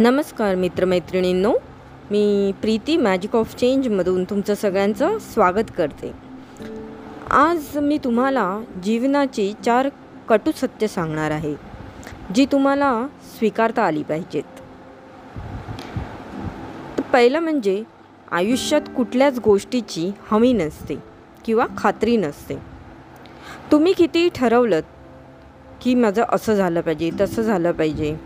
नमस्कार मित्रमैत्रिणींनो मी प्रीती मॅजिक ऑफ चेंजमधून तुमचं सगळ्यांचं स्वागत करते. आज मी तुम्हाला जीवनाची चार कटू सत्य सांगणार आहे जी तुम्हाला स्वीकारता आली पाहिजेत. पहिलं म्हणजे आयुष्यात कुठल्याच गोष्टीची हमी नसते किंवा खात्री नसते. तुम्ही कितीही ठरवलं की माझं असं झालं पाहिजे तसं झालं पाहिजे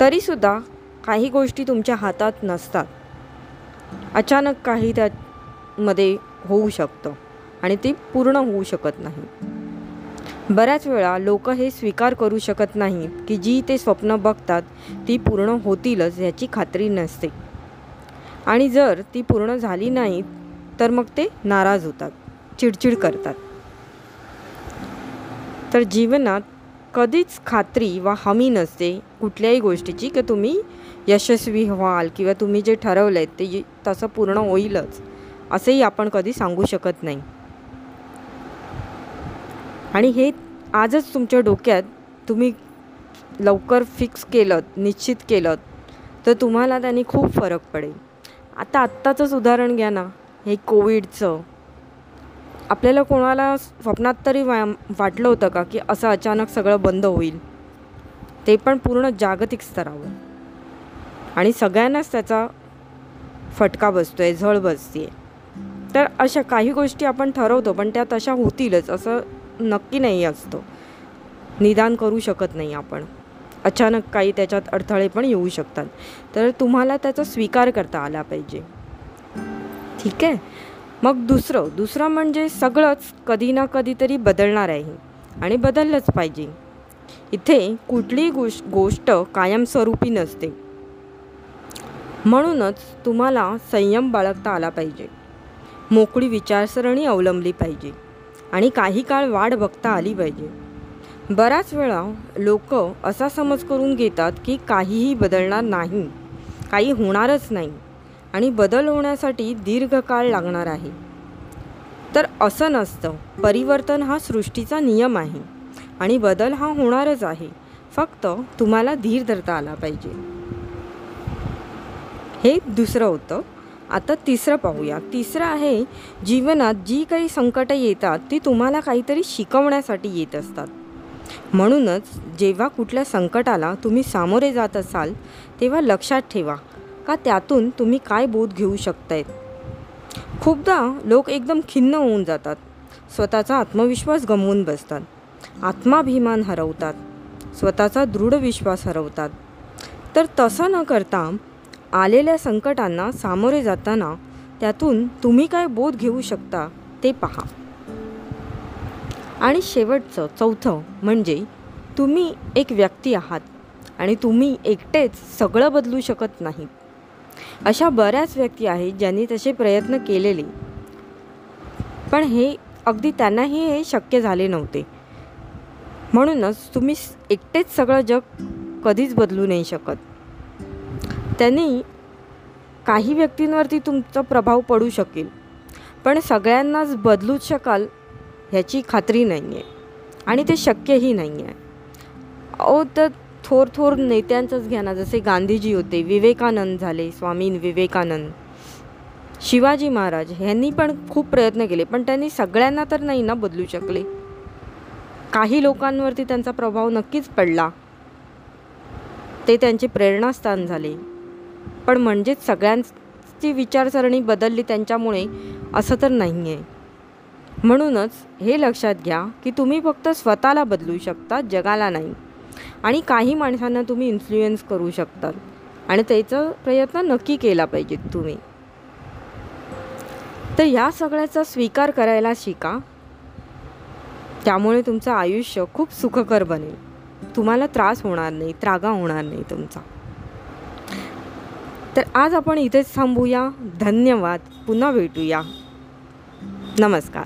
तरीसुद्धा काही गोष्टी तुमच्या हातात नसतात. अचानक काही त्यामध्ये होऊ शकतं आणि ते पूर्ण होऊ शकत नाही. बऱ्याच वेळा लोक हे स्वीकार करू शकत नाहीत की जी ते स्वप्न बघतात ती पूर्ण होतीलच याची खात्री नसते. आणि जर ती पूर्ण झाली नाही तर मग ते नाराज होतात चिडचिड करतात. तर जीवनात कधीच खात्री वा हमी नसते कुठल्याही गोष्टीची की तुम्ही यशस्वी व्हाल किंवा तुम्ही जे ठरवलं आहे ते तसं पूर्ण होईलच असंही आपण कधी सांगू शकत नाही. आणि हे आजच तुमच्या डोक्यात तुम्ही लवकर फिक्स केलं निश्चित केलं तर तुम्हाला त्यांनी खूप फरक पडेल. आता आत्ताचंच उदाहरण घ्या ना हे कोविडचं. आपल्याला कोणाला स्वप्नात तरी वा वाटलं होतं का की असं अचानक सगळं बंद होईल? ते पण पूर्ण जागतिक स्तरावर. आणि सगळ्यांनाच त्याचा फटका बसतो आहे झळ बसते आहे तर अशा काही गोष्टी आपण ठरवतो पण त्या तशा होतीलच असं नक्की नाही असतं. निदान करू शकत नाही आपण. अचानक काही त्याच्यात अडथळे पण येऊ शकतात. तर तुम्हाला त्याचा स्वीकार करता आला पाहिजे. ठीक आहे? मग दुसरं दुसरं म्हणजे सगळंच कधी ना कधीतरी बदलणार आहे आणि बदललंच पाहिजे. इथे कुठलीही गोष गोष्ट कायमस्वरूपी नसते. म्हणूनच तुम्हाला संयम बाळगता आला पाहिजे. मोकळी विचारसरणी अवलंबली पाहिजे आणि काही काळ वाढ बघता आली पाहिजे. बऱ्याच वेळा लोक असा समज करून घेतात की काहीही बदलणार नाही काही होणारच नाही. आणि बदल होण्यासाठी दीर्घकाळ लागणार आहे. तर असं नसतं. परिवर्तन हा सृष्टीचा नियम आहे. आणि बदल हा होणारच आहे. फक्त तुम्हाला धीर धरता आला पाहिजे. हे दुसरं होतं आता तिसरं पाहूया. तिसरं आहे जीवनात जी काही संकटं येतात ती तुम्हाला काहीतरी शिकवण्यासाठी येत असतात. म्हणूनच जेव्हा कुठल्या संकटाला तुम्ही सामोरे जात असाल तेव्हा लक्षात ठेवा. का त्यातून तुम्ही काय बोध घेऊ शकतायत? खूपदा लोक एकदम खिन्न होऊन जातात. स्वतःचा आत्मविश्वास गमवून बसतात. आत्माभिमान हरवतात. स्वतःचा दृढ विश्वास हरवतात. तर तसं न करता आलेल्या संकटांना सामोरे जाताना त्यातून तुम्ही काय बोध घेऊ शकता ते पहा. आणि शेवटचं चौथं म्हणजे तुम्ही एक व्यक्ती आहात आणि तुम्ही एकटेच सगळं बदलू शकत नाहीत अशा बऱ्याच व्यक्ती आहेत ज्यांनी तसे प्रयत्न केलेले. पण हे अगदी त्यांनाही हे शक्य झाले नव्हते. म्हणूनच तुम्ही एकटेच सगळं जग कधीच बदलू नाही शकत. त्यांनी काही व्यक्तींवरती तुमचा प्रभाव पडू शकेल. पण सगळ्यांनाच बदलूच शकाल ह्याची खात्री नाही आहे आणि ते शक्यही नाही आहे अहो तर थोर थोर नेत्यांचंच घ्या ना जसे गांधीजी होते विवेकानंद झाले स्वामी विवेकानंद. शिवाजी महाराज ह्यांनी पण खूप प्रयत्न केले पण त्यांनी सगळ्यांना तर नाही ना बदलू शकले. काही लोकांवरती त्यांचा प्रभाव नक्कीच पडला. ते त्यांचे प्रेरणास्थान झाले. पण म्हणजेच सगळ्यांची विचारसरणी बदलली त्यांच्यामुळे असं तर नाही आहे म्हणूनच हे लक्षात घ्या की तुम्ही फक्त स्वतःला बदलू शकता जगाला नाही. आणि काही माणसांना तुम्ही इन्फ्लुएन्स करू शकतात. आणि त्याचा प्रयत्न नक्की केला पाहिजे तुम्ही. तर ह्या सगळ्याचा स्वीकार करायला शिका. त्यामुळे तुमचं आयुष्य खूप सुखकर बनेल. तुम्हाला त्रास होणार नाही त्रागा होणार नाही तुमचा. तर आज आपण इथेच थांबूया. धन्यवाद. पुन्हा भेटूया. नमस्कार.